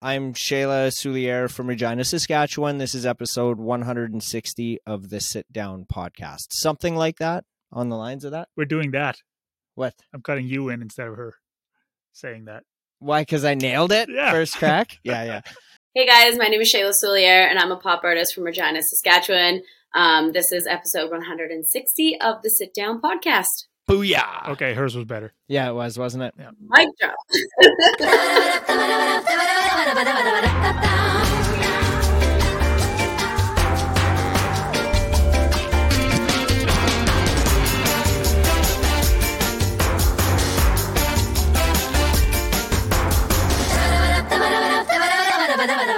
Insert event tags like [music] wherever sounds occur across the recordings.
I'm Shayla Souliere from Regina, Saskatchewan. This is episode 160 of the Sit Down podcast. Something like that on the lines of that. We're doing that. What? I'm cutting you in instead of her saying that. Why? Because I nailed it Yeah. first crack. [laughs] yeah, yeah. Hey guys, my name is Shayla Souliere, and I'm a pop artist from Regina, Saskatchewan. Um, this is episode 160 of the Sit Down Podcast. Booyah! Okay, hers was better. Yeah, it was, wasn't it? Mic drop. [laughs]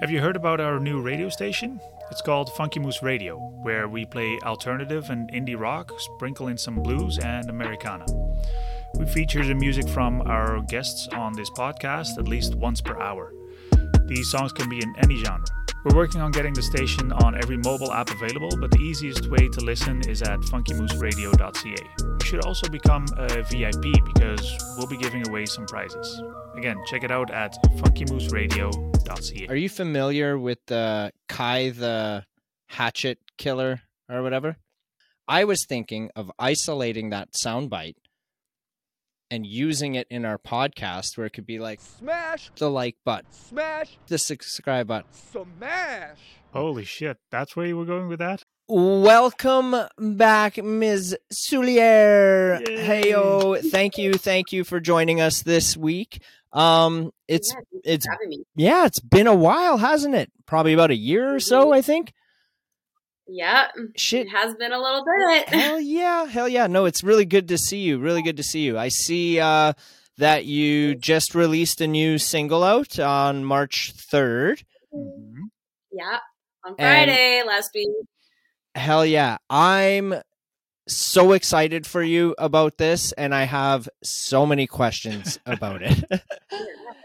Have you heard about our new radio station? It's called Funky Moose Radio, where we play alternative and indie rock, sprinkle in some blues and Americana. We feature the music from our guests on this podcast at least once per hour. These songs can be in any genre. We're working on getting the station on every mobile app available, but the easiest way to listen is at funkymooseradio.ca. You should also become a VIP because we'll be giving away some prizes. Again, check it out at funkymooseradio.ca. Are you familiar with the Kai the Hatchet Killer or whatever? I was thinking of isolating that soundbite and using it in our podcast where it could be like Smash! the like button, Smash! the subscribe button. Smash! Holy shit, that's where you were going with that? Welcome back, Ms. Souliere. Yay. Heyo. Thank you, thank you for joining us this week. Um, it's Yeah, it's me. yeah, it's been a while, hasn't it? Probably about a year or so, I think. Yeah, Shit. it has been a little bit. [laughs] Hell yeah, hell yeah. No, it's really good to see you. Really good to see you. I see uh, that you just released a new single out on March 3rd. Mhm. yeah, on And- Friday last week. Hell yeah. I'm so excited for you about this, and I have so many questions about it. [laughs] [laughs]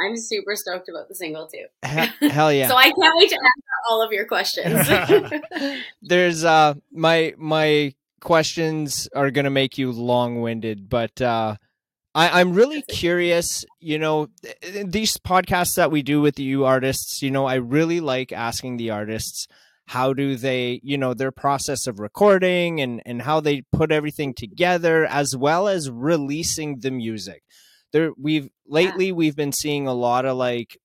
I'm super stoked about the single too. Hell yeah. [laughs] So I can't wait to answer all of your questions. [laughs] [laughs] There's uh my my questions are gonna make you long winded, but uh I, I'm really curious, you know, th- these podcasts that we do with you artists, you know, I really like asking the artists how do they, you know, their process of recording and, and how they put everything together as well as releasing the music. There we've lately we've been seeing a lot of like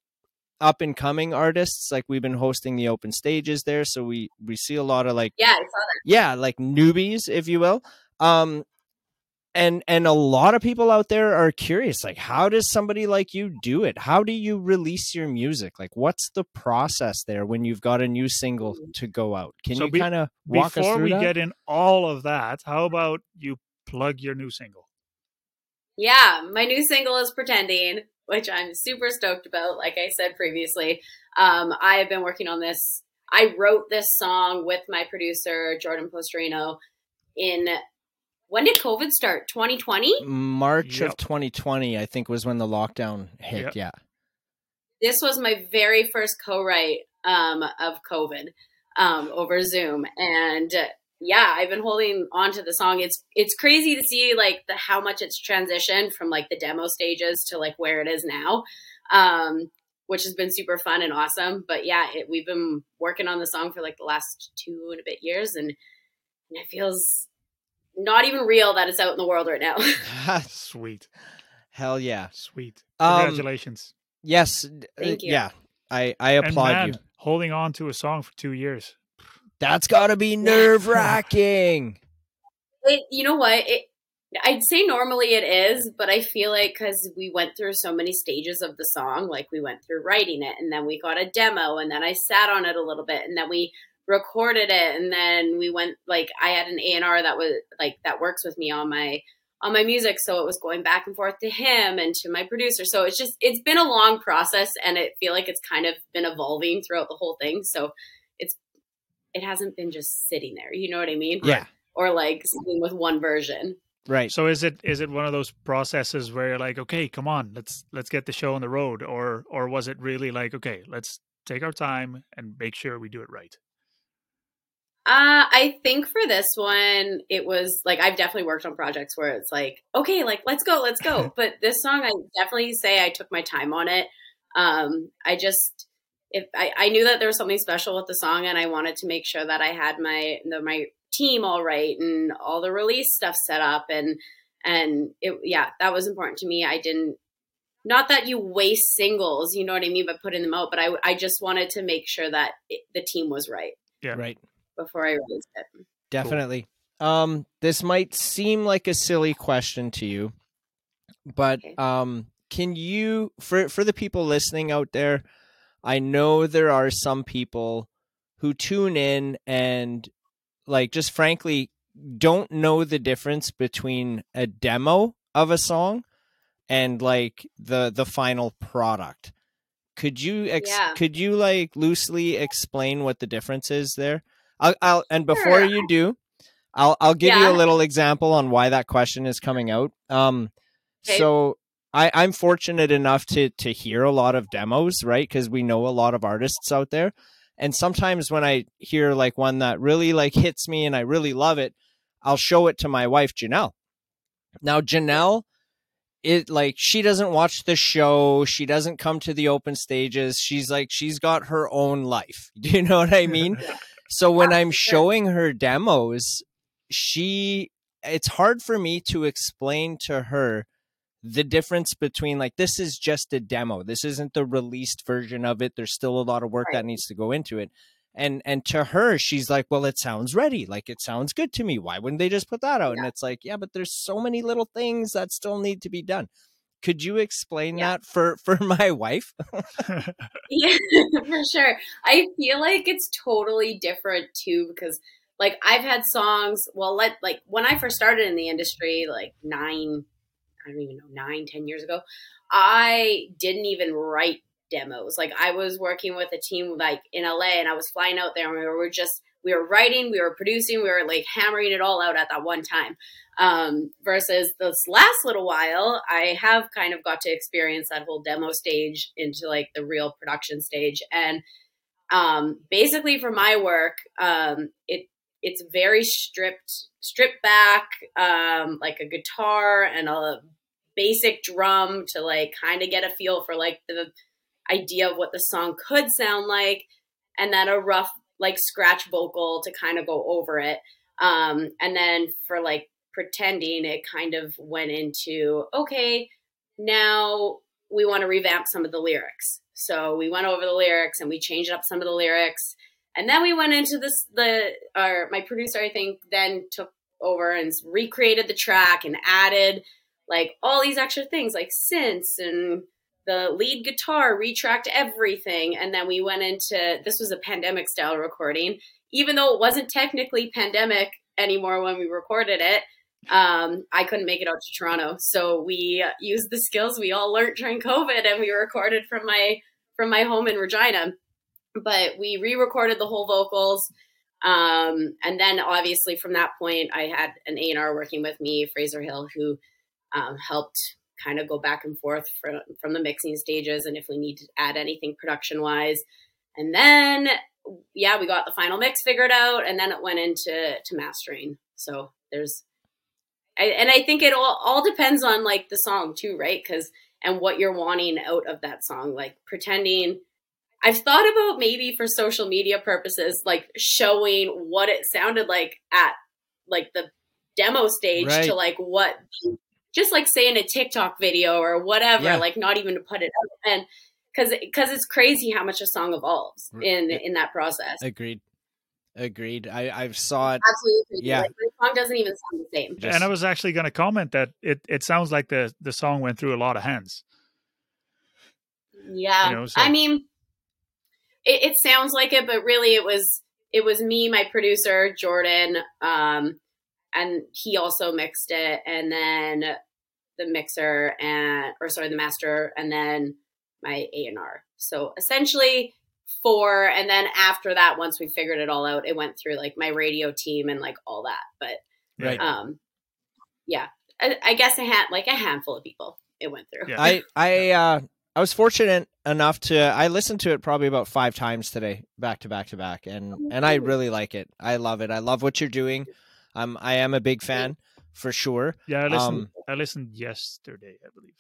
up and coming artists like we've been hosting the open stages there so we we see a lot of like yeah, I saw that. yeah like newbies if you will um and and a lot of people out there are curious like how does somebody like you do it how do you release your music like what's the process there when you've got a new single to go out can So you be- kind of walk us Before through we that? get in all of that, how about you plug your new single? Yeah, my new single is Pretending, which I'm super stoked about. Like I said previously, um, I have been working on this. I wrote this song with my producer, Jordan Postrino, in when did COVID start? 2020? march of 2020 i think was when the lockdown hit Yep. yeah This was my very first co write um, of COVID um, over Zoom. And yeah, I've been holding on to the song. It's it's crazy to see like the how much it's transitioned from like the demo stages to like where it is now. Um, which has been super fun and awesome. But yeah, it, we've been working on the song for like the last two and a bit years, and, and it feels not even real that it's out in the world right now. [laughs] [laughs] Sweet, hell yeah sweet. Um, Congratulations. yes uh, Thank you. yeah i i and applaud man, you holding on to a song for two years. That's gotta be nerve wracking you know what? It, I'd say normally it is, but I feel like because we went through so many stages of the song, like we went through writing it, and then we got a demo, and then I sat on it a little bit, and then we recorded it, and then we went like I had an A and R that was like that works with me on my on my music, so it was going back and forth to him and to my producer. So it's just it's been a long process, and I feel like it's kind of been evolving throughout the whole thing. So it's it hasn't been just sitting there. You know what I mean? yeah or like sitting with one version. right So is it is it one of those processes where you're like, okay, come on, let's let's get the show on the road, or or was it really like, okay, let's take our time and make sure we do it right? Uh, I think for this one, it was like I've definitely worked on projects where it's like, okay, like let's go, let's go. [laughs] but this song, I definitely say I took my time on it. Um, I just if I, I knew that there was something special with the song, and I wanted to make sure that I had my the, my team all right and all the release stuff set up, and and it yeah, that was important to me. I didn't not that you waste singles, you know what I mean, by putting them out, but I I just wanted to make sure that it, the team was right. Yeah, right before I released it. Definitely. Cool. Um, this might seem like a silly question to you, but okay. um, can you for for the people listening out there? I know there are some people who tune in and like just frankly don't know the difference between a demo of a song and like the the final product. Could you ex- yeah. could you like loosely explain what the difference is there? I'll, I'll and before sure. you do, I'll I'll give yeah. you a little example on why that question is coming out. Um, okay. so I I'm fortunate enough to to hear a lot of demos, right? Because we know a lot of artists out there, and sometimes when I hear like one that really like hits me and I really love it, I'll show it to my wife Janelle. Now Janelle it like she doesn't watch the show. She doesn't come to the open stages. She's like she's got her own life. [laughs] Do you know what i mean? [laughs] So when I'm showing her demos, she it's hard for me to explain to her the difference between like this is just a demo. This isn't the released version of it. There's still a lot of work right. that needs to go into it. And and to her, she's like, Well, it sounds ready. Like it sounds good to me. Why wouldn't they just put that out? Yeah. And it's like, yeah, but there's so many little things that still need to be done. Could you explain yeah. that for [laughs] for my wife? [laughs] yeah, for sure. I feel like it's totally different too because like I've had songs. Well, let like when I first started in the industry, like nine, I don't even know, nine, ten years ago, I didn't even write demos. Like I was working with a team like in LA, and I was flying out there, and we were just we were writing, we were producing, we were like hammering it all out at that one time. Um, versus this last little while, I have kind of got to experience that whole demo stage into like the real production stage. And um, basically, for my work, um, it it's very stripped, stripped back, um, like a guitar and a basic drum to like kind of get a feel for like the idea of what the song could sound like, and then a rough like scratch vocal to kind of go over it. Um, and then for like pretending, it kind of went into okay, now we want to revamp some of the lyrics. So we went over the lyrics and we changed up some of the lyrics. And then we went into this the our my producer I think then took over and recreated the track and added like all these extra things like synths and the lead guitar retracked everything. And then we went into this was a pandemic style recording. Even though it wasn't technically pandemic anymore when we recorded it um, I couldn't make it out to Toronto, so we used the skills we all learned during COVID, and we recorded from my from my home in Regina. But we re-recorded the whole vocals, um, and then obviously from that point, I had an A and R working with me, Fraser Hill, who um, helped kind of go back and forth from from the mixing stages, and if we need to add anything production wise, and then yeah, we got the final mix figured out, and then it went into to mastering. So there's I, and I think it all, all depends on like the song too, right? Because and what you're wanting out of that song, like pretending. I've thought about maybe for social media purposes, like showing what it sounded like at like the demo stage right. to like what, just like say in a TikTok video or whatever, yeah. like not even to put it out and because because it's crazy how much a song evolves in in that process. Agreed. Agreed. I I've saw it. Absolutely. Yeah. Like, the song doesn't even sound the same. Just, and I was actually going to comment that it it sounds like the the song went through a lot of hands. Yeah. You know, so. I mean, it, it sounds like it, but really, it was it was me, my producer Jordan, um, and he also mixed it, and then the mixer and or sorry, the master, and then my A and R. So essentially, four and then after that once we figured it all out it went through like my radio team and like all that but right. um yeah I, I guess a hand like a handful of people it went through yeah. i i uh i was fortunate enough to. I listened to it probably about five times today, back to back to back, and and I really like it. I love it. I love what you're doing. Um, I am a big fan for sure. Yeah, I listened. Um, I listened yesterday, I believe.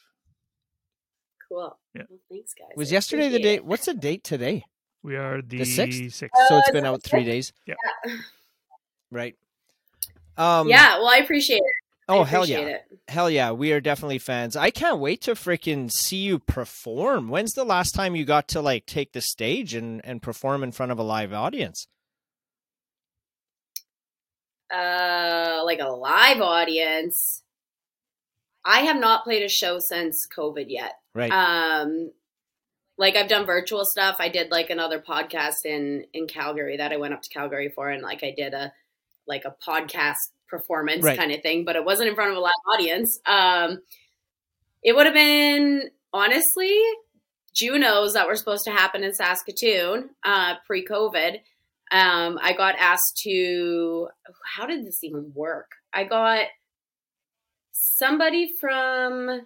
Cool. Yeah. Well, thanks, guys. Was I yesterday the date? What's the date today? We are the, sixth? sixth. So it's been out three days, Yeah. [laughs] right? Um, yeah. Well, I appreciate it. Oh hell yeah! It. Hell yeah, we are definitely fans. I can't wait to freaking see you perform. When's the last time you got to like take the stage and and perform in front of a live audience? Uh, like a live audience. I have not played a show since COVID yet. Right. Um, like I've done virtual stuff. I did like another podcast in in Calgary that I went up to Calgary for, and like I did a like a podcast performance Right. kind of thing, but it wasn't in front of a live audience. Um, it would have been honestly Junos that were supposed to happen in Saskatoon uh, pre COVID. Um, I got asked to. How did this even work? I got somebody from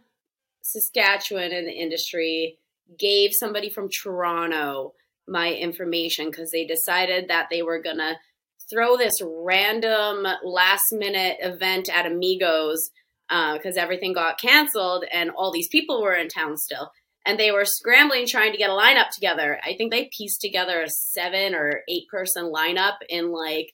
Saskatchewan in the industry gave somebody from Toronto my information because they decided that they were gonna throw this random last minute event at Amigos uh, because everything got canceled and all these people were in town still. And they were scrambling trying to get a lineup together. I think they pieced together a seven or eight person lineup in like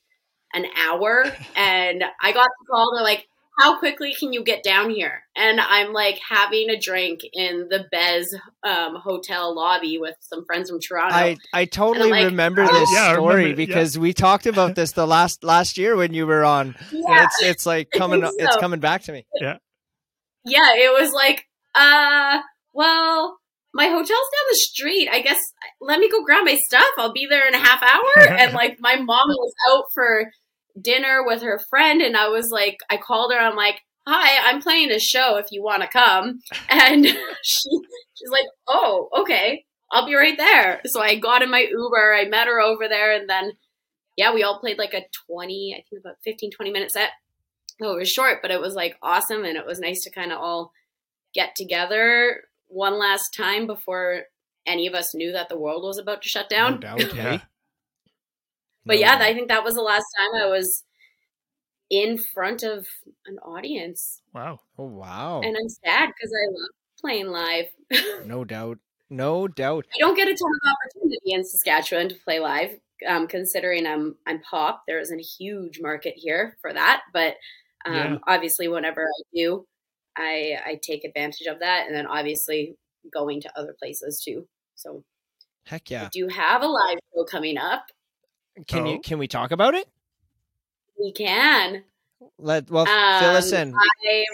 an hour. [laughs] And I got the call. They're like, how quickly can you get down here? And I'm like having a drink in the Bez um, hotel lobby with some friends from Toronto. I I totally like, remember oh. this Yeah, story remember it, yeah. because we talked about this the last last year when you were on. yeah, It's it's like coming think it's coming back to me. Yeah. Yeah, it was like, uh, well, my hotel's down the street. I guess let me go grab my stuff. I'll be there in a half hour. [laughs] and like my mom was out for dinner with her friend, and I was like, I called her. I'm like, hi, I'm playing a show. If you want to come, [laughs] and [laughs] she she's like, oh, okay, I'll be right there. So I got in my Uber. I met her over there, and then yeah, we all played like a 20, I think about 15, 20 minute set. Oh, it was short, but it was like awesome. And it was nice to kind of all get together one last time before any of us knew that the world was about to shut down. No doubt, Yeah. But No yeah. I think that was the last time I was in front of an audience. Wow. Oh wow. And I'm sad because I love playing live. [laughs] No doubt. No doubt. I don't get a ton of opportunity in Saskatchewan to play live. Um, considering I'm I'm pop, there isn't a huge market here for that. But um, Yeah. obviously, whenever I do, I I take advantage of that, and then obviously going to other places too. So Heck yeah. I do have a live show coming up. Can Oh. you can we talk about it? We can. Let well fill us Um, in. I,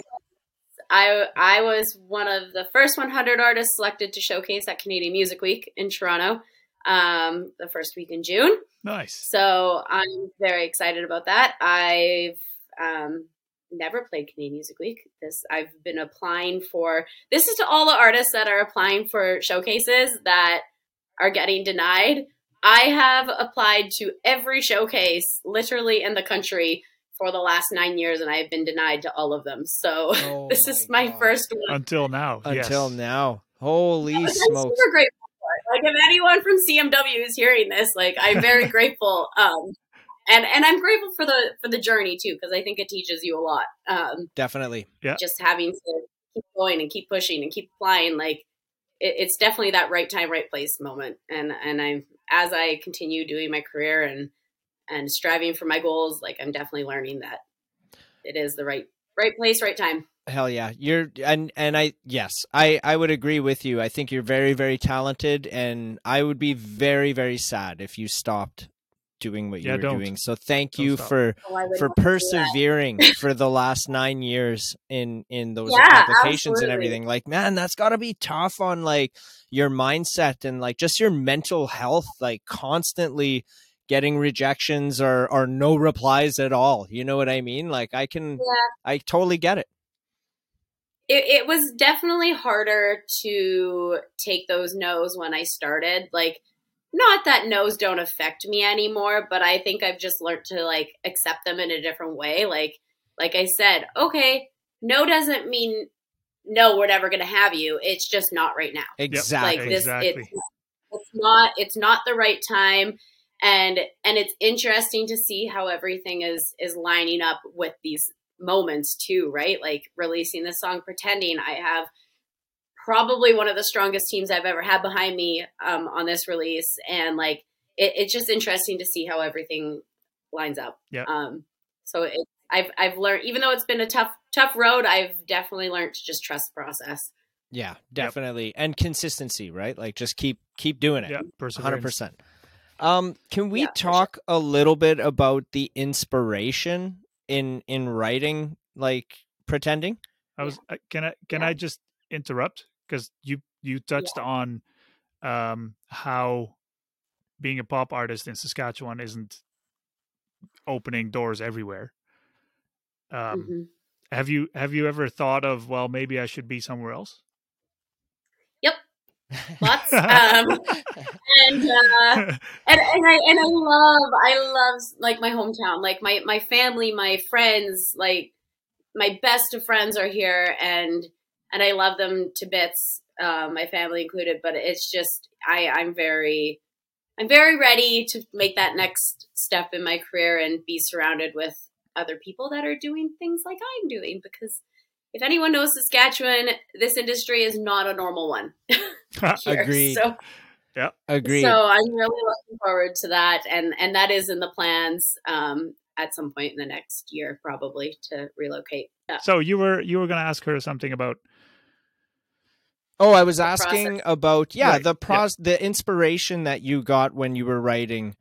I I was one of the first 100 artists selected to showcase at Canadian Music Week in Toronto, um, the first week in June. Nice. So I'm very excited about that. I've um, never played Canadian Music Week. This I've been applying for. This is to all the artists that are applying for showcases that are getting denied. I have applied to every showcase, literally in the country, for the last nine years, and I've been denied to all of them. So Oh [laughs] this is my God. first one. Until now. Until yes. now. Holy I'm smokes. super grateful for it. Like if anyone from CMW is hearing this, like I'm very [laughs] grateful. Um, and and I'm grateful for the for the journey too, because I think it teaches you a lot. Um, Definitely. Yeah. Just having to keep going and keep pushing and keep flying, like it, it's definitely that right time, right place moment. And and I'm as I continue doing my career and and striving for my goals, like I'm definitely learning that it is the right right place, right time. Hell yeah. You're and and I yes, I I would agree with you. I think you're very very talented and I would be very very sad if you stopped doing what you Yeah, were don't. doing. So thank Don't you stop. for oh, So for not do that. persevering for the last 9 years in in those Yeah, applications and everything. Like man, that's got to be tough on like your mindset and like just your mental health like constantly getting rejections or or no replies at all. You know what I mean? Like I can Yeah. I totally get it. it, it was definitely harder to take those no's when I started. Like, not that no's don't affect me anymore, but I think I've just learned to like accept them in a different way. Like, like I said, okay, no doesn't mean no, we're never going to have you. It's just not right now. Exactly. Like this, Exactly. it's, it's not, it's not the right time. And, and it's interesting to see how everything is, is lining up with these moments too, right? Like releasing the song Pretending. I have probably one of the strongest teams I've ever had behind me um, on this release. And like, it, it's just interesting to see how everything lines up. Yeah. Um, so it, I've, I've learned, even though it's been a tough, tough road, I've definitely learned to just trust the process. Yeah, definitely. And consistency, right? Like just keep keep doing it. Yeah, hundred percent. Um, can we Yeah, for sure. talk a little bit about the inspiration in in writing like pretending? I was uh, can I can Yeah. I just interrupt because you you touched on um how being a pop artist in Saskatchewan isn't opening doors everywhere. Um Mhm. have you have you ever thought of well maybe I should be somewhere else? Yep, [laughs] lots. Um, and, uh, [laughs] and and I and I love I love like my hometown, like my my family, my friends, like my best of friends are here, and and I love them to bits, uh, my family included. But it's just I I'm very I'm very ready to make that next step in my career and be surrounded with other people that are doing things like I'm doing because. If anyone knows Saskatchewan, this industry is not a normal one. [laughs] [laughs] here. Agreed. So, Agreed. so I'm really looking forward to that, and and that is in the plans um, at some point in the next year, probably to relocate. Yeah. so you were you were going to ask her something about oh, I was asking about yeah, Right, the pros the inspiration that you got when you were writing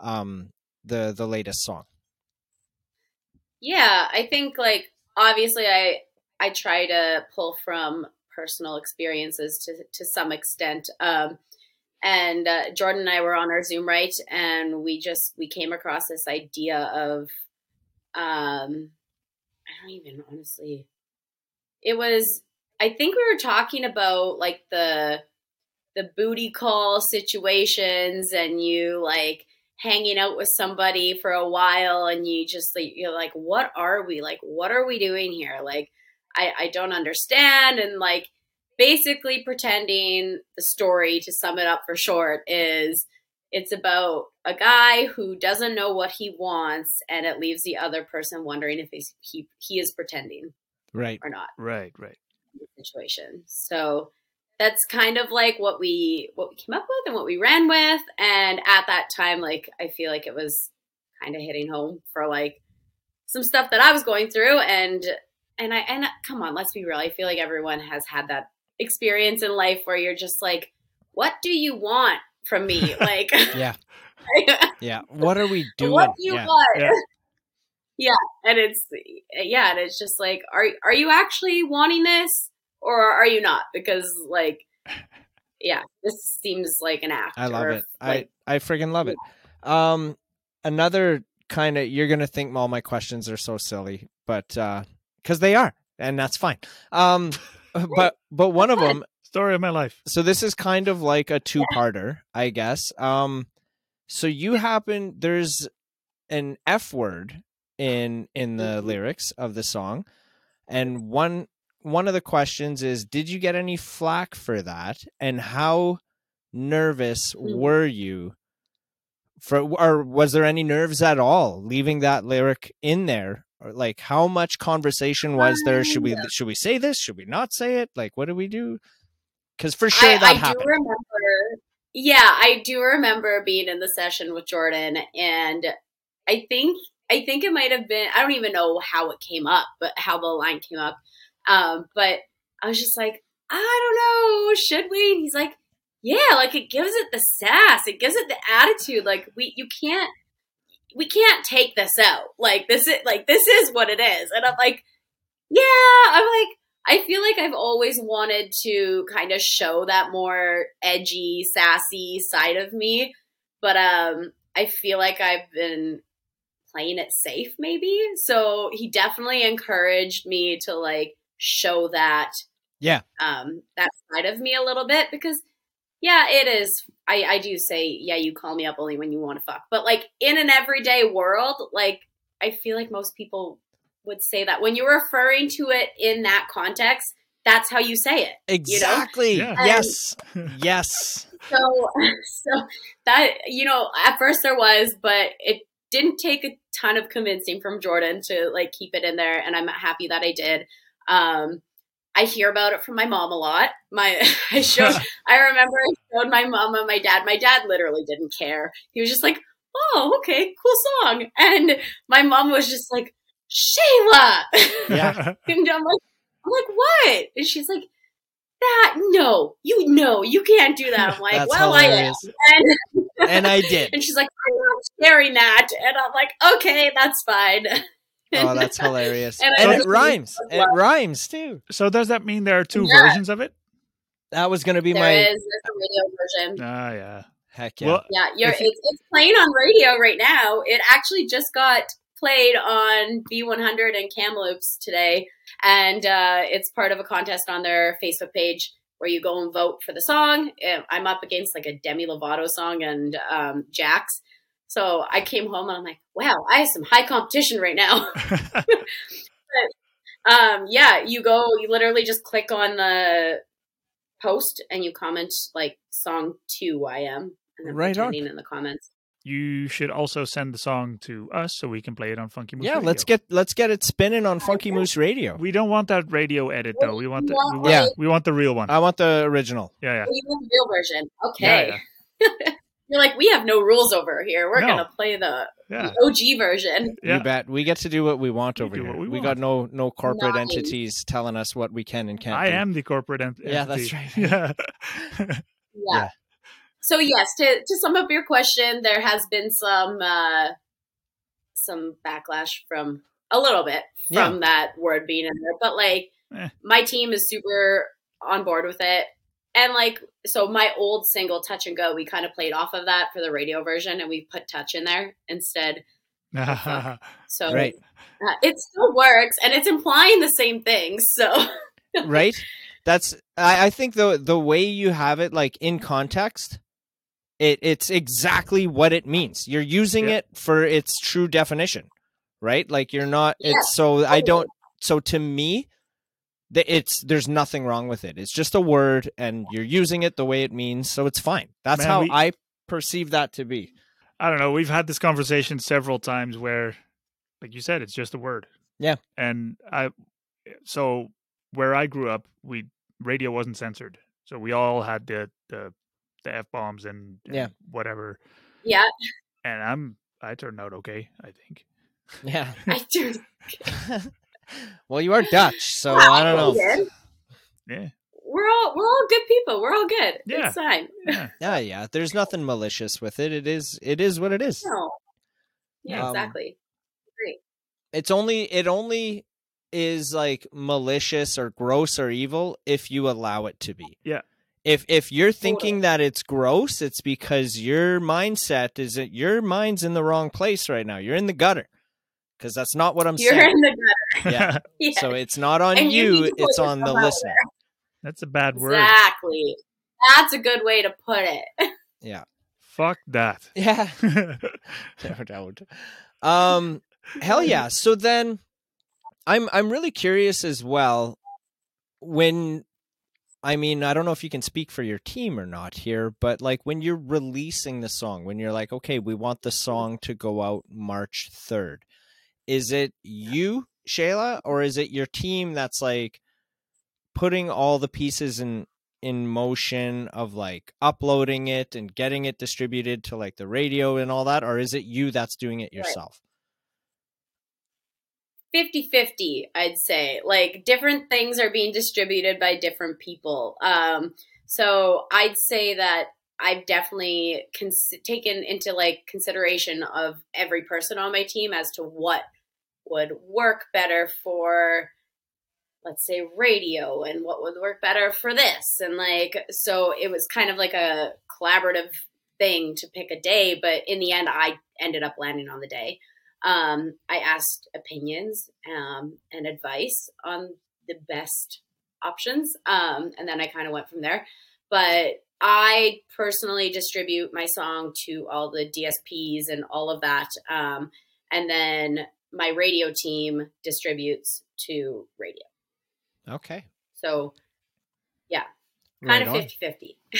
um the the latest song. Yeah, I think like obviously I I try to pull from personal experiences to to some extent. Um, and uh, Jordan and I were on our Zoom right, and we just we came across this idea of um, I don't even honestly. It was I think we were talking about like the the booty call situations and you like hanging out with somebody for a while and you just like you're like what are we? Like what are we doing here? Like i i don't understand. And like basically pretending the story to sum it up for short is it's about a guy who doesn't know what he wants and it leaves the other person wondering if he's, he he is pretending Right. or not. Right right situation. So that's kind of like what we what we came up with and what we ran with. And at that time, like I feel like it was kind of hitting home for like some stuff that I was going through. And and I and come on, let's be real. I feel like everyone has had that experience in life where you're just like, what do you want from me? [laughs] Like, Yeah. [laughs] Yeah. What are we doing? what do you yeah. want? Yeah. Yeah, and it's yeah, and it's just like, are are you actually wanting this, or are you not? Because like, yeah, this seems like an act. I love or, it. Like, I I friggin' love it. Um, another kind of you're gonna think all my questions are so silly, but uh, because they are, and that's fine. Um, [laughs] but but one of them. story of my life So this is kind of like a two-parter, I guess. Um, so you happen there's an F word in in the Mhm. lyrics of the song, and one one of the questions is, did you get any flack for that, and how nervous Mhm. were you? For or was there any nerves at all leaving that lyric in there? Or like how much conversation was there? Should we should we say this? Should we not say it? Like what do we do? Because for sure I, that I happened. do remember. Yeah, I do remember being in the session with Jordan, and I think I think it might have been. I don't even know how it came up, but how the line came up. Um, but I was just like, I don't know, should we? And he's like, Yeah, like it gives it the sass, it gives it the attitude. Like we, you can't, we can't take this out. Like this is like this is what it is, and I'm like, Yeah, I'm like. I feel like I've always wanted to kind of show that more edgy, sassy side of me, but um I feel like I've been playing it safe maybe. So he definitely encouraged me to like show that Yeah. um that side of me a little bit because yeah, it is I I do say yeah, you call me up only when you want to fuck. But like in an everyday world, like I feel like most people would say that when you're referring to it in that context, that's how you say it. Exactly. Yeah. Yes. yes. So, [laughs] so that you know, at first there was, but it didn't take a ton of convincing from Jordan to like keep it in there, and I'm happy that I did. Um, I hear about it from my mom a lot. My [laughs] I showed [laughs] I remember I showed my mom and my dad. My dad literally didn't care. He was just like, "Oh, okay, cool song." And my mom was just like, "Shayla." Yeah. [laughs] and I'm like, I'm like, "What?" And she's like, "That no, you know, you can't do that." I'm [laughs] like, That's "Well, I am." And, And I did. [laughs] and she's like, "I'm not sharing that," and I'm like, "Okay, that's fine." Oh, [laughs] that's hilarious. And And it just- rhymes. It rhymes too. so does that mean there are two Yeah. versions of it? That was going to be There my is a radio version. Ah, yeah. heck yeah. Well, Yeah, you're, you- it's, it's playing on radio right now. It actually just got played on B100 and Kamloops today, and uh, it's part of a contest on their Facebook page where you go and vote for the song. I'm up against like a Demi Lovato song and um, Jax. So I came home and I'm like, wow, I have some high competition right now. [laughs] um, yeah, you go, you literally just click on the post and you comment like song two I am and then Right on. in the comments. You should also send the song to us so we can play it on Funky Moose yeah, Radio. let's get let's get it spinning on Funky Moose Radio. We don't want that radio edit though. We want the we want, Yeah. we want the real one. I want the original. yeah, yeah. You want the real version. Yeah, Okay. [laughs] You're like, we have no rules over here. We're No. gonna play the, Yeah. the OG version. Yeah. You bet. We get to do what we want We over do here. what we We, want. got no no corporate Nice. entities telling us what we can and can't. I do. am the corporate ent- entity. Yeah, that's right. [laughs] Yeah. Yeah. Yeah. So yes, to to sum up your question, there has been some uh some backlash from a little bit Yeah. from that word being in there. But like Eh. my team is super on board with it. And like so my old single Touch and Go, we kind of played off of that for the radio version and we put touch in there instead. [laughs] So Right. uh, it still works and it's implying the same thing. So [laughs] right? That's I, I think the the way you have it like in context, it it's exactly what it means. You're using Yeah. it for its true definition, right? Like you're not. Yeah, It's so I don't. So to me, it's there's nothing wrong with it. It's just a word, and you're using it the way it means, so it's fine. That's Man, how we- I perceive that to be. I don't know. We've had this conversation several times where, like you said, it's just a word. Yeah. And I, so where I grew up, we radio wasn't censored, so we all had the the, the f bombs and, and Yeah. whatever. yeah, And I'm I turned out okay, I think. Yeah. [laughs] I do. [laughs] well, you are Dutch, so Well, I don't know. did. [laughs] Yeah. We're all we're all good people. We're all good. Yeah. It's fine. Yeah. Yeah, yeah. There's nothing malicious with it. It is. It is what it is. No. Yeah, Um, exactly. Great. It's only it only is like malicious or gross or evil if you allow it to be. Yeah. If if you're thinking that it's gross, it's because your mindset is that your mind's in the wrong place right now. You're in the gutter. Cuz that's not what I'm You're saying. in the gutter. Yeah. [laughs] Yeah. So it's not on And you you, need to put it's on the listener. That's a bad word. Exactly. That's a good way to put it. Yeah. Fuck that. [laughs] Yeah. [laughs] no doubt. Um hell yeah. So then I'm I'm really curious as well when I mean, I don't know if you can speak for your team or not here, but like when you're releasing the song, when you're like, okay, we want the song to go out March 3rd. Is it you, Shayla, or is it your team that's like putting all the pieces in in motion of like uploading it and getting it distributed to like the radio and all that or is it you that's doing it yourself 50-50 i'd say. Like different things are being distributed by different people. Um so i'd say that i've definitely cons- taken into like consideration of every person on my team as to what would work better for let's say radio and what would work better for this. And like so it was kind of like a collaborative thing to pick a day but in the end i ended up landing on the day um, I asked opinions um, and advice on the best options, um, and then I kind of went from there. But I personally distribute my song to all the DSPs and all of that, um, and then my radio team distributes to radio. okay So, yeah, kind Right of on. 50 50. [laughs]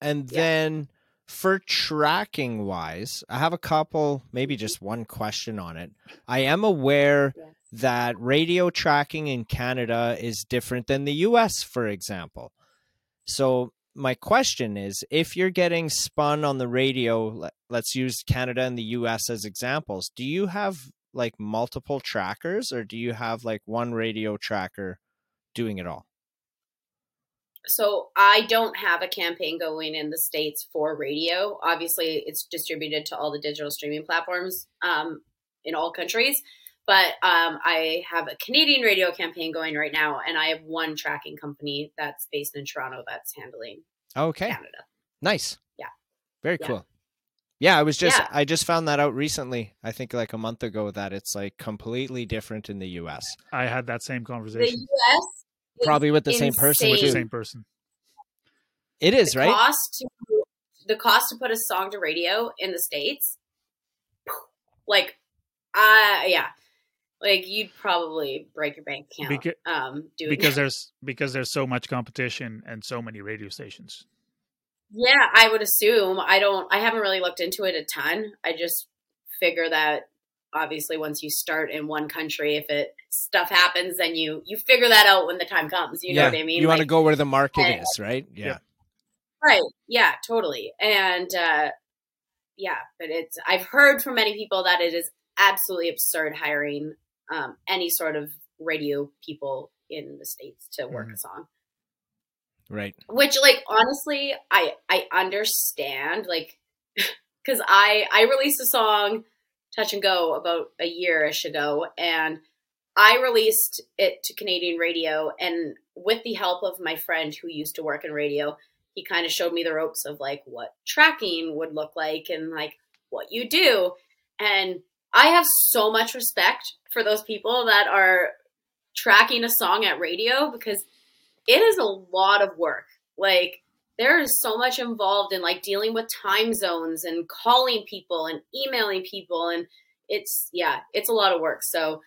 And Yeah. then for tracking wise, I have a couple, maybe just mm-hmm. one question on it. I am aware that radio tracking in Canada is different than the US, for example. So, my question is if you're getting spun on the radio, let- let's use Canada and the US as examples, do you have like multiple trackers or do you have like one radio tracker doing it all? So I don't have a campaign going in the states for radio. Obviously, it's distributed to all the digital streaming platforms um, in all countries. But um, I have a Canadian radio campaign going right now, and I have one tracking company that's based in Toronto that's handling Okay. Canada. Nice. Yeah. Very Yeah. cool. Yeah, I was just Yeah. I just found that out recently. I think like a month ago that it's like completely different in the US. I had that same conversation. The U.S. is Probably with the same person with the same person. It is, the right? cost to the cost to put a song to radio in the states like uh yeah like you'd probably break your bank account Beca- um doing because there's because there's so much competition and so many radio stations. yeah i would assume i don't i haven't really looked into it a ton i just figure that obviously once you start in one country if it stuff happens then you you figure that out when the time comes you know what i mean You want to go where the market and- is, right? Yeah. Yeah. Right. Yeah, totally. And uh yeah, but it's I've heard from many people that it is absolutely absurd hiring um any sort of radio people in the states to work Mhm. a song. Right. Which like honestly, I I understand like [laughs] cuz I I released a song Touch and Go about a yearish ago and I released it to Canadian radio and with the help of my friend who used to work in radio, he kind of showed me the ropes of like what tracking would look like and like what you do. And I have so much respect for those people that are tracking a song at radio because it is a lot of work. Like there is so much involved in like dealing with time zones and calling people and emailing people and it's yeah, it's a lot of work. So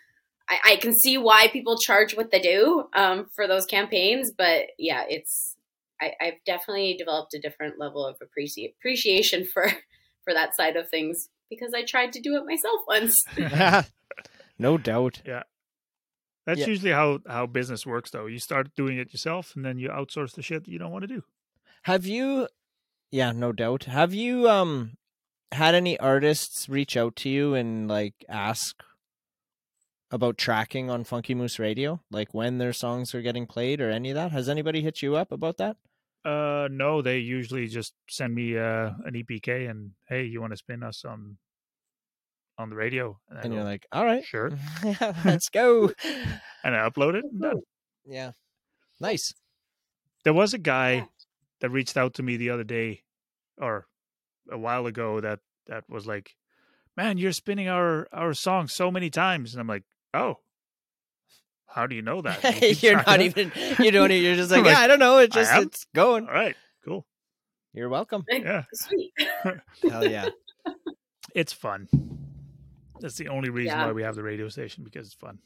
I, I can see why people charge what they do um, for those campaigns, but yeah, it's I, I've definitely developed a different level of appreci- appreciation [laughs] for for that side of things because I tried to do it myself once. [laughs] [laughs] no doubt. Yeah that's Yeah. usually how how business works, though. You start doing it yourself, and then you outsource the shit that you don't want to do. Have you Yeah, no doubt. Have you um had any artists reach out to you and like ask about tracking on Funky Moose Radio? Like when their songs are getting played or any of that? Has anybody hit you up about that? Uh, no, they usually just send me uh, an EPK and hey, you want to spin us on on the radio? I And you're go, like, all right, sure, [laughs] [laughs] Yeah, let's go. and I upload it. And done. yeah. Nice. There was a guy. That reached out to me the other day, or a while ago, that that was like, "Man, you're spinning our our song so many times," and I'm like, "Oh, how do you know that?" you [laughs] you're not of even [laughs] you don't e, you're just like, Like, yeah, I don't know. It just it's going. All right, cool. You're welcome. Yeah, Sweet. [laughs] Hell yeah. it's fun. That's the only reason Yeah. why we have the radio station because it's fun.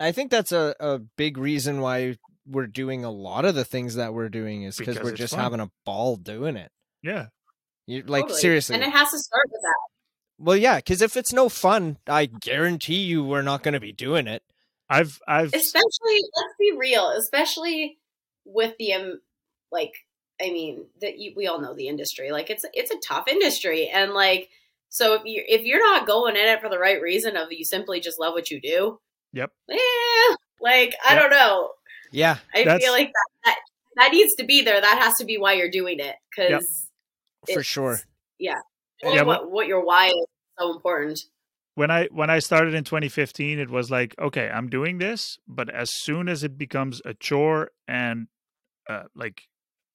I think that's a, a big reason why we're doing a lot of the things that we're doing is because Because we're just fun. having a ball doing it. Yeah, You like Totally. seriously. And it has to start with that. well, yeah, because if it's no fun, I guarantee you we're not going to be doing it. I've I've Especially, let's be real, especially with the um, like, I mean, that we all know the industry. Like, it's it's a tough industry, and like, so if you if you're not going in it for the right reason of you simply just love what you do, Yep. eh, like I Yep. don't know. Yeah, I That's- feel like that, that that needs to be there. That has to be why you're doing it, because for sure. Yeah, Yeah, what, what your why is so important. when I when I started in 2015, it was like, okay, I'm doing this, but as soon as it becomes a chore and uh, like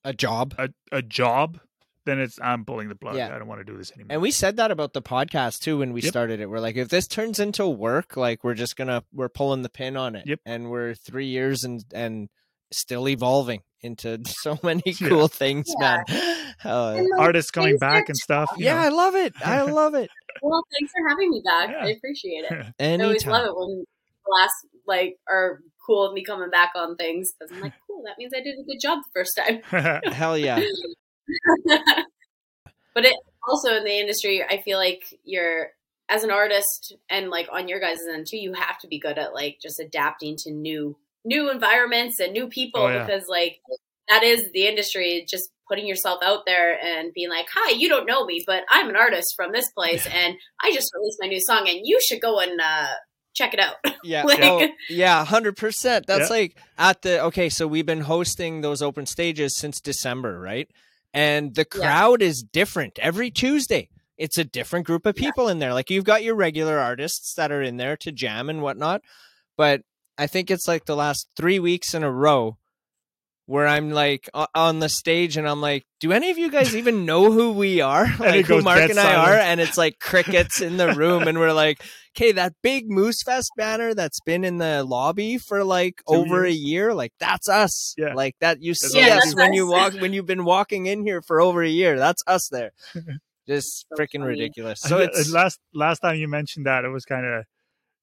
A job. a, a job, then it's I'm pulling the plug. Yeah. I don't want to do this anymore. And we said that about the podcast too when we Yep. started it. We're like, if this turns into work, like we're just gonna we're pulling the pin on it. Yep. And we're three years and and still evolving into [laughs] so many Yeah. cool things, Yeah. man. [laughs] Uh, like, Artists coming back and stuff. you yeah, know. I love it. I [laughs] love it. Well, thanks for having me back. Yeah. I appreciate it. I always love it when last like are cool with me coming back on things because I'm like, cool. that means I did a good job the first time. Hell yeah. [laughs] but it also in the industry, I feel like you're as an artist and like on your guys' end too, you have to be good at like just adapting to new new environments and new people Oh, yeah. because like that is the industry just putting yourself out there and being like hi you don't know me but i'm an artist from this place [laughs] and i just released my new song and you should go and uh check it out [laughs] Yeah. Like- oh, yeah, 100%. That's Yeah. like at the okay, so we've been hosting those open stages since December, right? And the Yeah. crowd is different every Tuesday. It's a different group of Yeah. people in there. Like you've got your regular artists that are in there to jam and whatnot, but I think it's like the last 3 weeks in a row where I'm like on the stage and I'm like, do any of you guys even [laughs] know who we are? Like who Mark and I are? And it's like crickets in the room and we're like, okay, that big Moose Fest banner that's been in the lobby for like Two over a year, like that's us. Yeah. Like that you That's see Yeah, us that's when you walk when you've been walking in here for over a year. That's us there. [laughs] Just So freaking funny. ridiculous. So And it's last last time you mentioned that it was kind of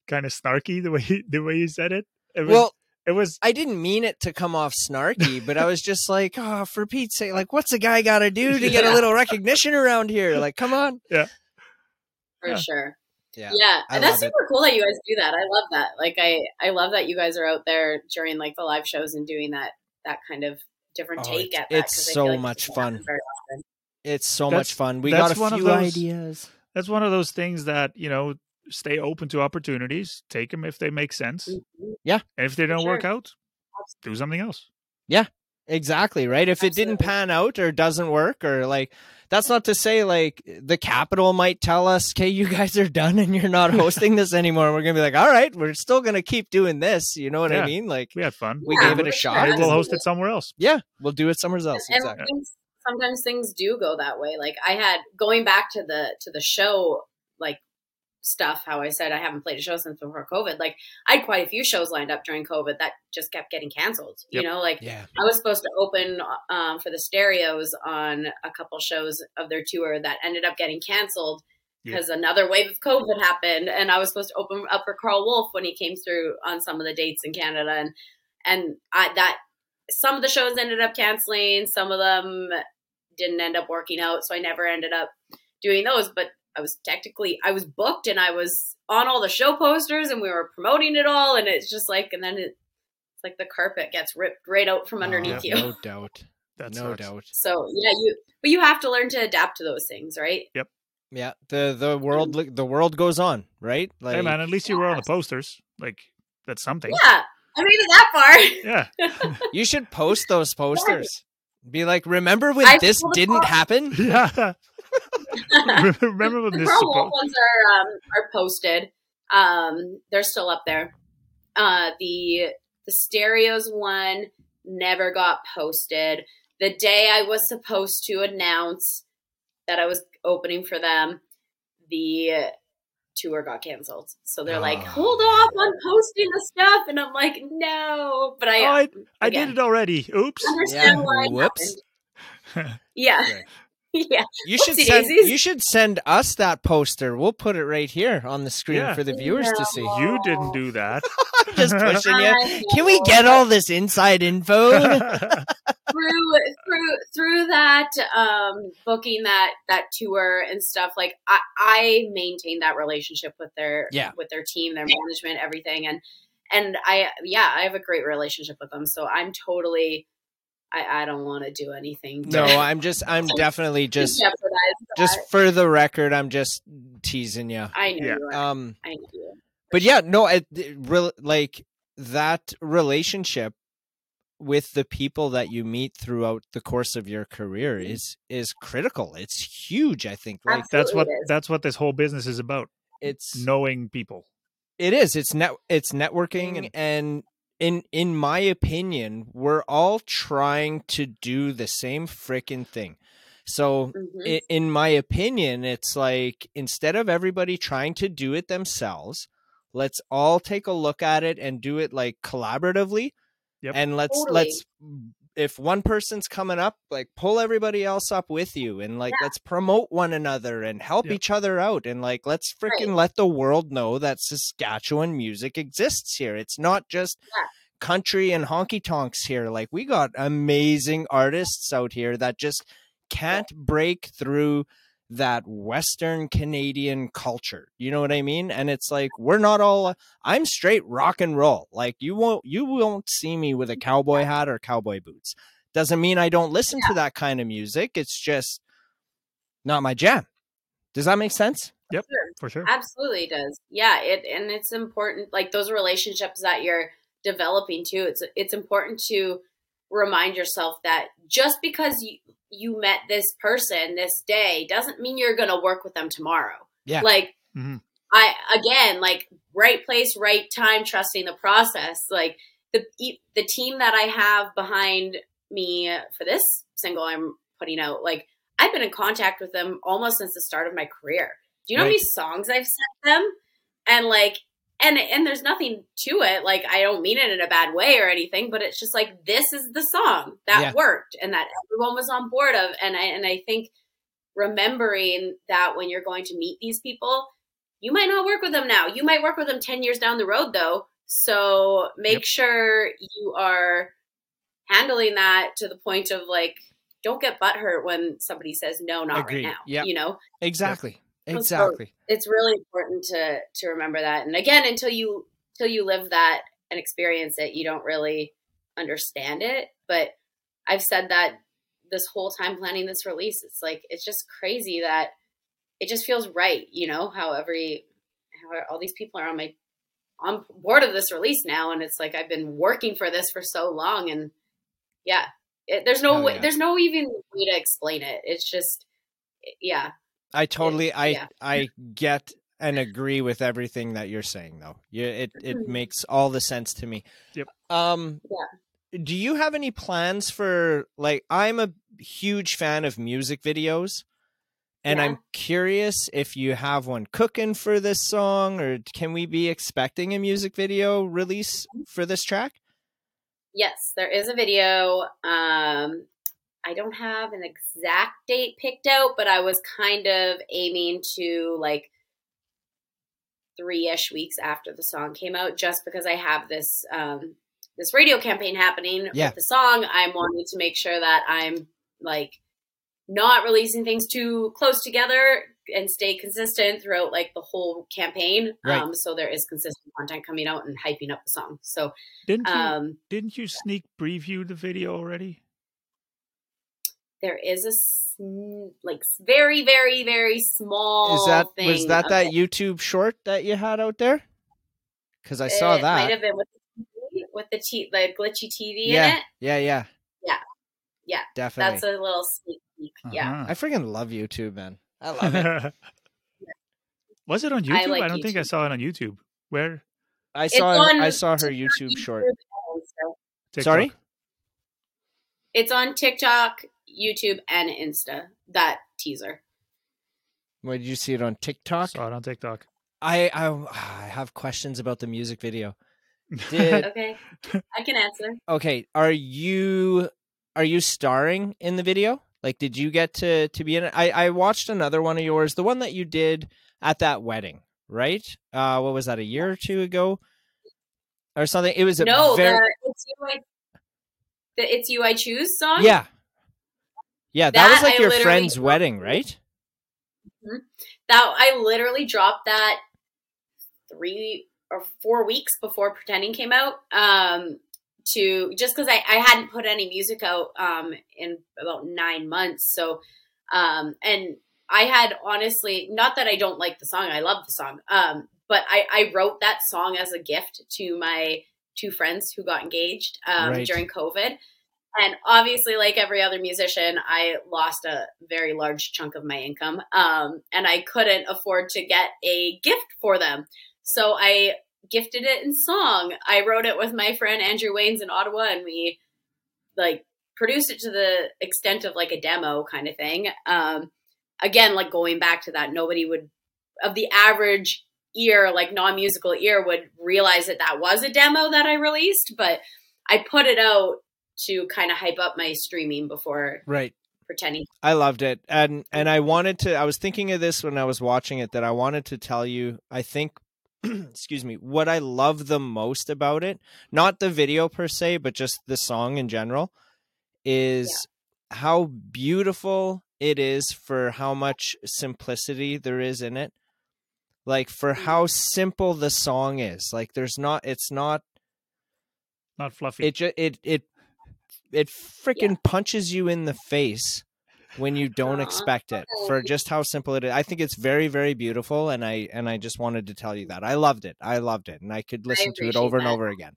kind of snarky the way you, [laughs] the way you said it. It was well, it was I didn't mean it to come off snarky, [laughs] but I was just like, oh, for Pete's sake, like, what's a guy got to do to get a little recognition around here? Like, come on. Yeah. For Yeah. sure Yeah. yeah, I and that's love it. super cool that you guys do that i love that like i i love that you guys are out there during like the live shows and doing that that kind of different Oh, take it's- at that it's 'cause I so like much doesn't fun. It's so That's- much fun. We that's got a one of few those- ideas. that's one of those things that you know stay open to opportunities, take them if they make sense, mm-hmm. Yeah. and if they don't work out, do something else. Yeah. Exactly, right? If it didn't pan out or doesn't work or like that's not to say like the Capitol might tell us, "Okay, you guys are done and you're not hosting this anymore." We're going to be like, "All right, we're still going to keep doing this." You know what Yeah. I mean? Like We had fun. We Yeah, gave it a shot. Maybe we'll host it somewhere else. yeah, we'll do it somewhere else. and Exactly. things, sometimes things do go that way like i had going back to the to the show like stuff how i said i haven't played a show since before covid like i had quite a few shows lined up during covid that just kept getting canceled you know like Yeah. I was supposed to open um, for the Stereos on a couple shows of their tour that ended up getting canceled because another wave of COVID happened, and I was supposed to open up for Karl Wolf when he came through on some of the dates in Canada, and and I, that some of the shows ended up canceling, some of them didn't end up working out, so I never ended up doing those. But I was technically I was booked and I was on all the show posters and we were promoting it all, and it's just like, and then it, it's like the carpet gets ripped right out from oh, underneath Oh, you. No doubt. [laughs] That no sucks. doubt. So yeah, you but you have to learn to adapt to those things, right? Yep. Yeah. The the world mm. the world goes on, right? Like hey man, at least you were on the posters. Like that's something. Yeah, I made it that far. [laughs] Yeah. [laughs] you should post those posters. Be like, "Remember when I this didn't happen?" Yeah. [laughs] Remember when the this Karl Wolf ones are um, are posted. Um, they're still up there. Uh, the the stereos one never got posted. The day I was supposed to announce that I was opening for them, the tour got canceled. So they're like, Oh, "Hold off on posting the stuff," and I'm like, "No," but I, Oh, I, I did it already. Oops. understand Yeah, why whoops. happened. Yeah, [laughs] Right. [laughs] yeah. You should Whoopsie send daisies. you should send us that poster. We'll put it right here on the screen Yeah. for the viewers to see. You didn't do that. [laughs] Just pushing you. I Can we know. get all this inside info? [laughs] through through through that um booking that that tour and stuff like i i maintain that relationship with their Yeah. with their team their management everything and and i yeah i have a great relationship with them so i'm totally i i don't want to do anything to, no, I'm just I'm [laughs] definitely just just for the record, I'm just teasing you. i know Yeah. you are. Um i know you but yeah, no, it, it real like that relationship with the people that you meet throughout the course of your career is is critical. It's huge, I think. Like that's what Absolutely it is. that's what this whole business is about. it's Knowing people. It is. It's net. It's networking, Mm. and in in my opinion, we're all trying to do the same freaking thing. So, Mhm. i in my opinion, it's like instead of everybody trying to do it themselves, let's all take a look at it and do it like collaboratively. Yep. And let's Totally. let's if one person's coming up, like pull everybody else up with you and like let's promote one another and help each other out and like let's freaking Right. let the world know that Saskatchewan music exists here. It's not just Yeah. country and honky tonks here. Like we got amazing artists out here that just can't break through that Western Canadian culture. You know what I mean? And it's like we're not all. I'm straight rock and roll. Like you won't you won't see me with a mm-hmm. cowboy hat or cowboy boots. Doesn't mean I don't listen yeah. to that kind of music. It's just not my jam. Does that make sense? Yep, sure. for sure. Absolutely does. Yeah, it and it's important. Like those relationships that you're developing too. It's it's important to remind yourself that just because you you met this person this day doesn't mean you're going to work with them tomorrow. Yeah. Like mm-hmm. I again, like right place, right time, trusting the process. Like the the team that I have behind me for this single I'm putting out, like I've been in contact with them almost since the start of my career. Do you know right. how many songs I've sent them? And like and and there's nothing to it. Like i don't mean it in a bad way or anything but it's just like this is the song that yeah. worked and that everyone was on board of. And i and i think remembering that when you're going to meet these people you might not work with them now. You might work with them 10 years down the road though. So make yep. sure you are handling that to the point of like don't get butthurt when somebody says no not Agreed. right now yeah you know? Exactly exactly so it's really important to to remember that. And again until you until you live that and experience it you don't really understand it. But i've said that this whole time planning this release it's like it's just crazy that it just feels right you know how every how all these people are on my on board of this release now. And it's like i've been working for this for so long. And yeah it, there's no oh, way, there's no even way to explain it. It's just yeah I totally I yeah. I get and [laughs] agree with everything that you're saying though. Yeah, it it mm-hmm. makes all the sense to me. Yep. Um yeah. do you have any plans for like I'm a huge fan of music videos and yeah. I'm curious if you have one cooking for this song or can we be expecting a music video release mm-hmm. for this track? Yes, there is a video. Um I don't have an exact date picked out, but I was kind of aiming to like three ish weeks after the song came out, just because I have this um, this radio campaign happening yeah. with the song. I'm wanting to make sure that I'm like not releasing things too close together and stay consistent throughout like the whole campaign. Right. Um, so there is consistent content coming out and hyping up the song. So didn't you, um, didn't you sneak preview the video already? There is a like very very very small is that was that that it. youtube short that you had out there? Because i saw it that. might have been with the, with the, t- the glitchy tv yeah. in it. yeah yeah. Yeah yeah definitely. that's a little sneak peek uh-huh. yeah i freaking love youtube man. I love it. [laughs] Was it on youtube? I, like I don't YouTube. think i saw it on youtube. Where? I saw on, i saw her youtube, YouTube short sorry? It's on tiktok YouTube and Insta. That teaser. Where did you see it on TikTok? Saw it on TikTok. I I, I have questions about the music video. [laughs] Did, [laughs] okay, I can answer. Okay, are you are you starring in the video? Like, did you get to to be in it? I I watched another one of yours, the one that you did at that wedding, right? Uh, what was that? A year or two ago, or something? It was a no. Very... The, it's you. I, the "It's You I Choose" song. Yeah, yeah, that, that was like I your friend's wedding, right? Mm-hmm. That I literally dropped that three or four weeks before Pretending came out. Um, to just because I, I hadn't put any music out um, in about nine months. So, um, and I had honestly, not that I don't like the song, I love the song, um, but I, I wrote that song as a gift to my two friends who got engaged um, right. during COVID. And obviously, like every other musician, I lost a very large chunk of my income. Um, and I couldn't afford to get a gift for them. So I gifted it in song. I wrote it with my friend Andrew Waynes in Ottawa, and we like produced it to the extent of like a demo kind of thing. Um, again, like going back to that, nobody would, of the average ear, like non musical ear, would realize that that was a demo that I released, but I put it out to kind of hype up my streaming before right pretending i loved it and and i wanted to i was thinking of this when i was watching it that i wanted to tell you i think [clears throat] excuse me, what I love the most about it, not the video per se, but just the song in general, is how beautiful it is for how much simplicity there is in it. Like for Mm. how simple the song is. Like there's not it's not Not fluffy. it ju- it it it freaking punches you in the face when you don't expect it for just how simple it is. I think it's very very beautiful and I and I just wanted to tell you that. I loved it. I loved it and I could listen to it over and over again.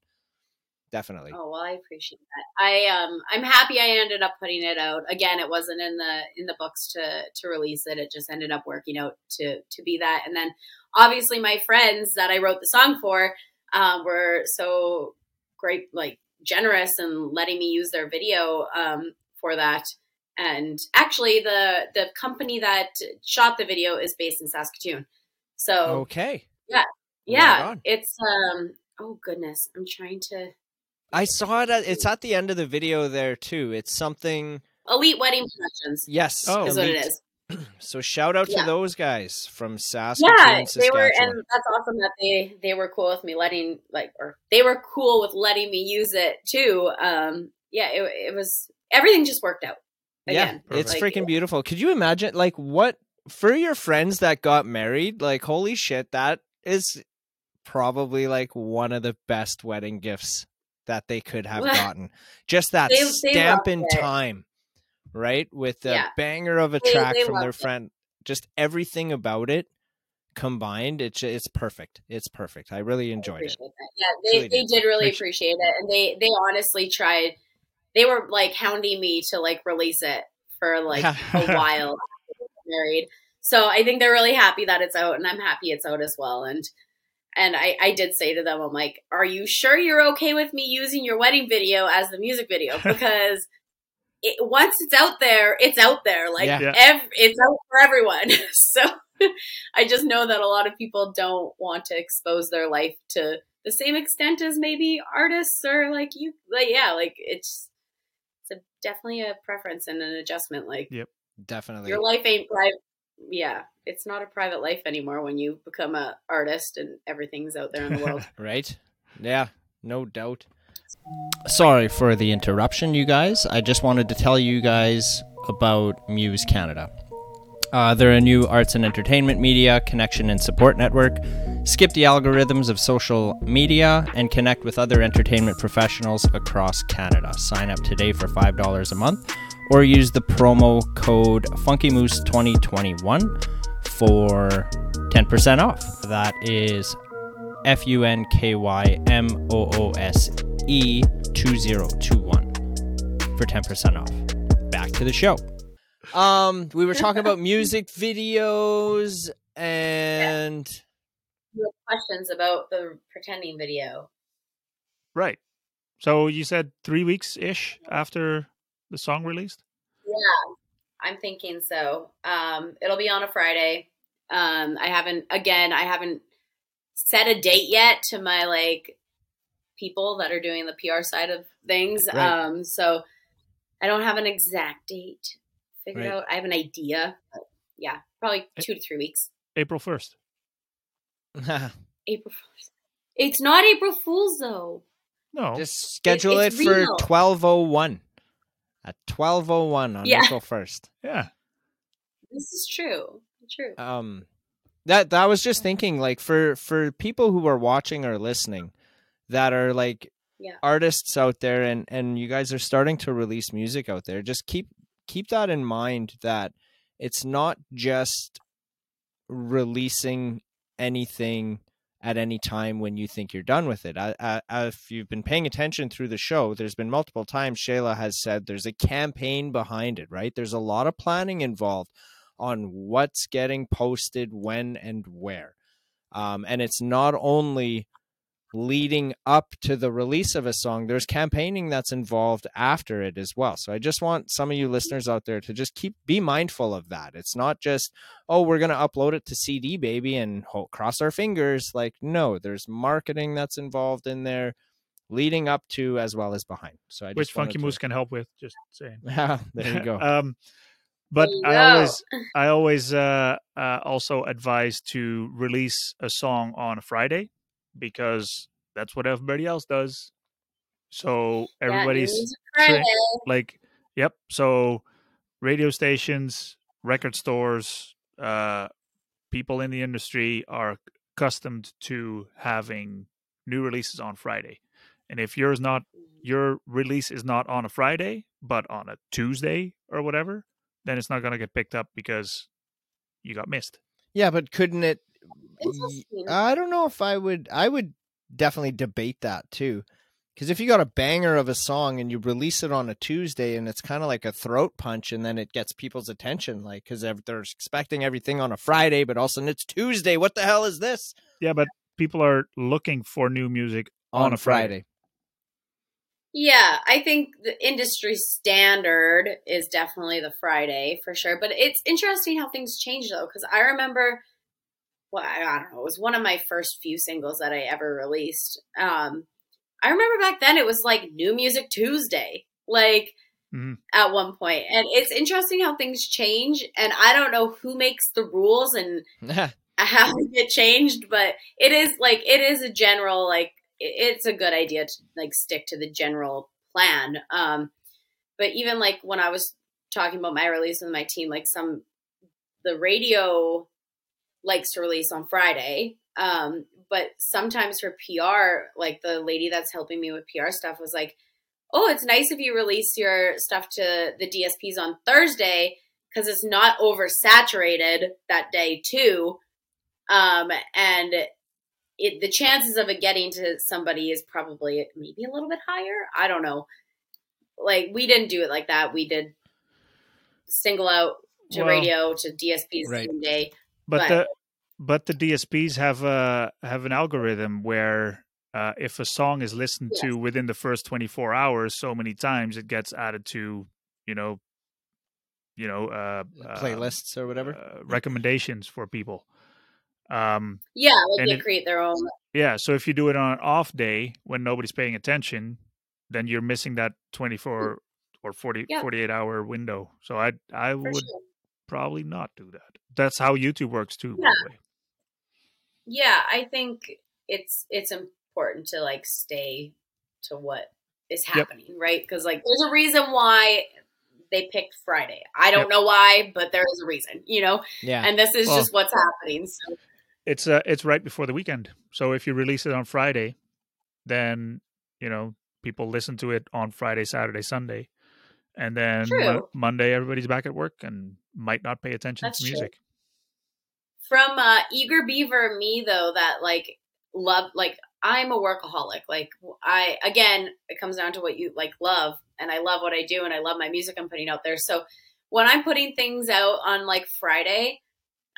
Definitely. Oh well, I appreciate that. I um, I'm happy I ended up putting it out. Again, it wasn't in the in the books to to release it. It just ended up working out to to be that. And then obviously my friends that I wrote the song for um, were so great, like generous and letting me use their video um, for that. And actually, the the company that shot the video is based in Saskatoon. So Okay. yeah, on. it's um. Oh goodness, I'm trying to I saw it at, it's at the end of the video there too. It's something Elite Wedding Productions. yes, Oh. is what it elite. is. [clears throat] So shout out to those guys from Saskatoon, Yeah, they were, and that's awesome that they they were cool with me letting like, or they were cool with letting me use it too. Um, yeah, it, it was everything just worked out. Again, yeah, it's Like, freaking beautiful. Could you imagine, like, what for your friends that got married? Like, holy shit, that is probably like one of the best wedding gifts that they could have [laughs] gotten. Just that they- they stamp loved in it. time, right? With the Yeah. banger of a They- track they from their loved it. friend, just everything about it combined. It's it's perfect. It's perfect. I really I enjoyed it. that. Yeah, they, Really they did. did really appreciate it, and they they honestly tried. They were like hounding me to like release it for like a [laughs] while married. So I think they're really happy that it's out, and I'm happy it's out as well. And and I, I did say to them, I'm like, "Are you sure you're okay with me using your wedding video as the music video? [laughs] Because it, once it's out there, it's out there. Like Yeah. Yeah. ev- it's out for everyone. [laughs] so I just know that a lot of people don't want to expose their life to the same extent as maybe artists or like you. Like yeah, like it's it's a, definitely a preference and an adjustment. Like yep, Definitely. your life ain't private. Yeah, it's not a private life anymore when you become a artist and everything's out there in the world. [laughs] right? Yeah, no doubt. Sorry for the interruption, you guys. I just wanted to tell you guys about Muse Canada. Uh, they're a new arts and entertainment media connection and support network. Skip the algorithms of social media and connect with other entertainment professionals across Canada. Sign up today for $5 a month or use the promo code FunkyMoose2021 for 10% off. That is F U N K Y M O O S E 2021 for 10% off. Back to the show. Um, we were talking about music videos and You have questions about the pretending video? right. So you said three weeks ish after the song released. Yeah, I'm thinking so. Um, it'll be on a Friday. Um, I haven't again. I haven't set a date yet to my like people that are doing the PR side of things. Right. Um, so I don't have an exact date figured Right. out. I have an idea, but yeah, probably two to three weeks. April first. [laughs] April. Fool's. It's not April Fool's though. No. just schedule it it's for real. 1201 at 1201 on Yeah. April 1st. yeah. This is true. True. um that that was just thinking like for for people who are watching or listening that are like Yeah. artists out there and and you guys are starting to release music out there just keep keep that in mind that it's not just releasing anything at any time when you think you're done with it. I, I, if you've been paying attention through the show, there's been multiple times Shayla has said there's a campaign behind it, right? There's a lot of planning involved on what's getting posted, when, and where. Um, and it's not only leading up to the release of a song, there's campaigning that's involved after it as well. So I just want some of you listeners out there to just keep be mindful of that. It's not just, oh, we're going to upload it to CD Baby, and cross our fingers. Like, no, there's marketing that's involved in there leading up to as well as behind. So I Which Funky to- Moose can help with. Just saying. [laughs] Yeah, there you [laughs] go. um, but There you I always I always uh, uh, also advise to release a song on a Friday because that's what everybody else does. So everybody's tra- like, yep. So radio stations, record stores, uh, people in the industry are accustomed to having new releases on Friday. And if yours not your release is not on a Friday, but on a Tuesday or whatever, then it's not going to get picked up because you got missed. Yeah, but couldn't it? I don't know if I would. I would definitely debate that too, because if you got a banger of a song and you release it on a Tuesday and it's kind of like a throat punch, and then it gets people's attention, like because they're expecting everything on a Friday, but all of a sudden it's Tuesday. What the hell is this Yeah, but people are looking for new music on, a Friday. Yeah, I think the industry standard is definitely the Friday for sure. But it's interesting how things change though, because I remember, well, I don't know, it was one of my first few singles that I ever released. Um, I remember back then it was like New Music Tuesday, like Mhm. at one point. and it's interesting how things change. And I don't know who makes the rules and [laughs] how they get changed, but it is like it is a general like it- it's a good idea to like stick to the general plan. Um, but even like when I was talking about my release with my team, like some the radio likes to release on Friday. Um, but sometimes for PR, like the lady that's helping me with PR stuff was like, "Oh, it's nice if you release your stuff to the DSPs on Thursday because it's not oversaturated that day too." Um, and it, the chances of it getting to somebody is probably maybe a little bit higher. I don't know. Like we didn't do it like that. We did single out to Well- radio to DSPs Right. same day. But But- the but the DSPs have a have an algorithm where uh, if a song is listened to within the first 24 hours so many times it gets added to you know you know uh, uh, playlists or whatever. uh, recommendations for people um Yeah, like they it- create their own. yeah so if you do it on an off day when nobody's paying attention then you're missing that 24 or 40 Yeah. 48 hour window so i i For would sure. probably not do that that's how youtube works too by Yeah. the way Yeah, I think it's it's important to like stay to what is Yep. happening, right? Because like there's a reason why they picked Friday. I don't Yep. know why, but there is a reason, you know. yeah, And this is Well- just what's happening. So it's uh it's right before the weekend. So if you release it on friday then you know people listen to it on friday saturday sunday. And then True. monday everybody's back at work and might not pay attention That's to true. music. From uh eager beaver me though that like love like i'm a workaholic. Like i again it comes down to what you like love and i love what i do and i love my music i'm putting out there. So when i'm putting things out on like friday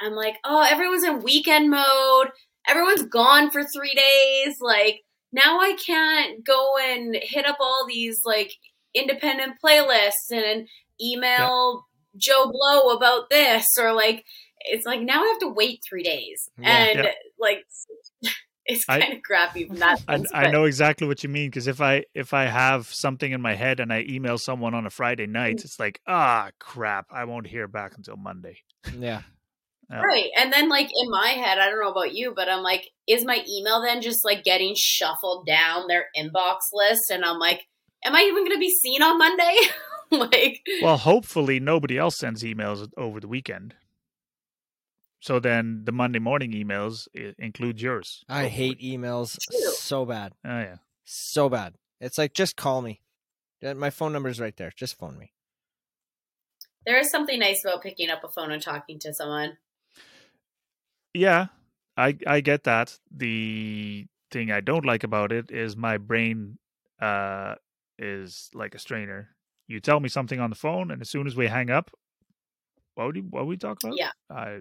i'm like oh everyone's in weekend mode everyone's gone for three days like now i can't go and hit up all these like independent playlists and email joe blow about this or like it's like now I have to wait three days, Yeah. and Yep. like [laughs] it's I- kind of crappy from that. [laughs] I, sense, I know exactly what you mean because if I if I have something in my head and I email someone on a Friday night, it's like ah crap, I won't hear back until Monday. yeah. Yeah. right. And then like in my head, I don't know about you, but I'm like, is my email then just like getting shuffled down their inbox list? And I'm like, am I even going to be seen on Monday? [laughs] like, Well, hopefully nobody else sends emails over the weekend. So then the Monday morning emails include yours. I hopefully. hate emails True. so bad, Oh yeah. so bad. It's like just call me. My phone number is right there. Just phone me. there is something nice about picking up a phone and talking to someone. Yeah, I I get that. The thing I don't like about it is my brain uh is like a strainer. You tell me something on the phone, and as soon as we hang up, what would you, what would we talk about? Yeah. I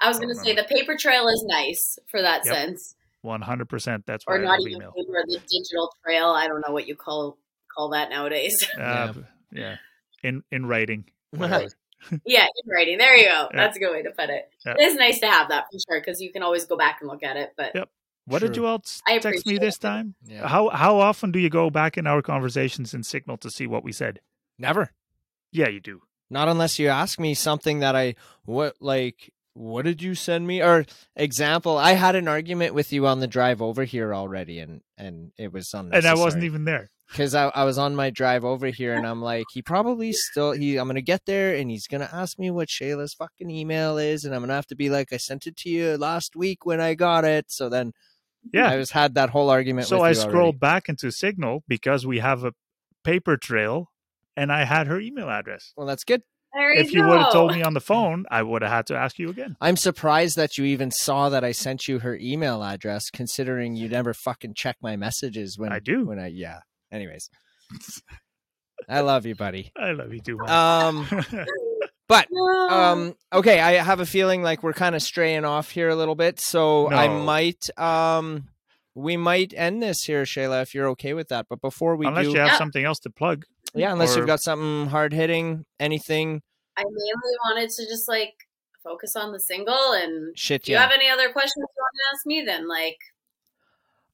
I was going to say the paper trail is nice for that Yep. sense, one hundred percent. That's why or I not love even email. paper, the digital trail. I don't know what you call call that nowadays. Uh, yeah. in in writing. [laughs] whatever. Yeah, in writing. There you go. Yeah. That's a good way to put it. Yeah. It is nice to have that for sure because you can always go back and look at it. But Yep. What did you all s- I text me this it. time? Yeah. How how often do you go back in our conversations in Signal to see what we said? Never. Yeah, you do. Not unless you ask me something that I what like what did you send me or example i had an argument with you on the drive over here already and and it was on the and i wasn't even there because I, I was on my drive over here and i'm like he probably still he i'm gonna get there and he's gonna ask me what shayla's fucking email is and i'm gonna have to be like i sent it to you last week when i got it. So then yeah. I just had that whole argument so i scrolled back into signal because we have a paper trail and i had her email address. Well that's good. There if you, you would have told me on the phone, I would have had to ask you again. I'm surprised that you even saw that I sent you her email address, considering you never fucking check my messages when I do. When I yeah. Anyways, [laughs] I love you, buddy. I love you too. Um, [laughs] but um, okay. I have a feeling like we're kind of straying off here a little bit, so no. I might um, we might end this here, Shayla, if you're okay with that. But before we unless do, you have yeah. something else to plug. Yeah, unless or... you've got something hard hitting, anything. I mainly wanted to just like focus on the single and shit. Do you have any other questions you want to ask me? Then like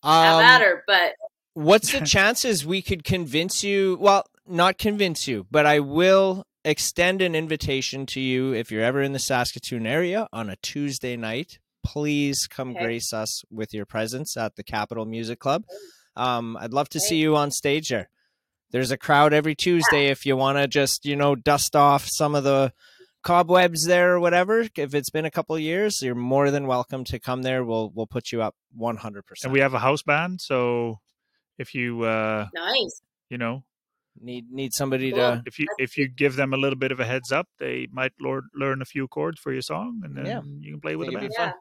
um, have at her. But what's the [laughs] chances we could convince you? Well, not convince you, but I will extend an invitation to you if you're ever in the Saskatoon area on a Tuesday night. Please come okay. grace us with your presence at the Capitol Music Club. Um, I'd love to okay. see you on stage there there's a crowd every Tuesday if you want to just, you know, dust off some of the cobwebs there or whatever. If it's been a couple years, you're more than welcome to come there. We'll we'll put you up 100%. And we have a house band, so if you uh Nice. You know, need need somebody cool. to if you if you give them a little bit of a heads up, they might learn learn a few chords for your song and then yeah. you can play with them. Yeah.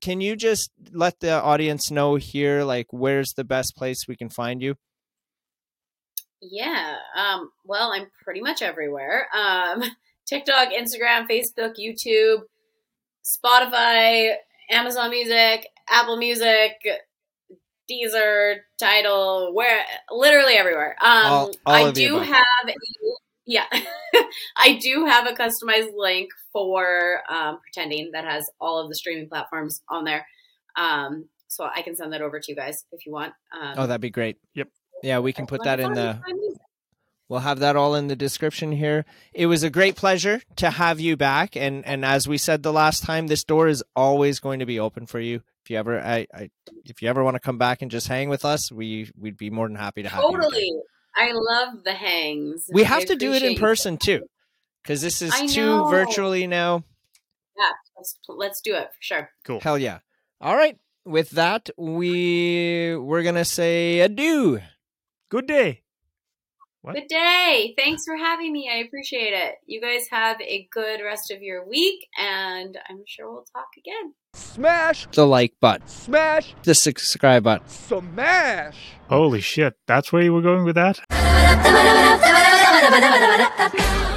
Can you just let the audience know here like where's the best place we can find you? Yeah. Um, well, I'm pretty much everywhere. Um, [laughs] TikTok, Instagram, Facebook, YouTube, Spotify, Amazon Music, Apple Music, Deezer, Tidal, where literally everywhere. Um, all, all I do have, a, yeah, [laughs] I do have a customized link for um, pretending that has all of the streaming platforms on there. Um, so I can send that over to you guys if you want. Um, oh, that'd be great. Yep. Yeah, we can put that in the. We'll have that all in the description here. It was a great pleasure to have you back, and and as we said the last time, this door is always going to be open for you. If you ever, I, I if you ever want to come back and just hang with us, we we'd be more than happy to have totally. you. Totally, I love the hangs. We have I to do it in person too, because this is too virtually now. Yeah, let's let's do it for sure. Cool. Hell yeah! All right. With that, we we're gonna say adieu. Good day. What? Good day. Thanks for having me. I appreciate it. You guys have a good rest of your week, and I'm sure we'll talk again. Smash the like button. Smash the subscribe button. Smash. Holy shit. That's where you were going with that? [laughs]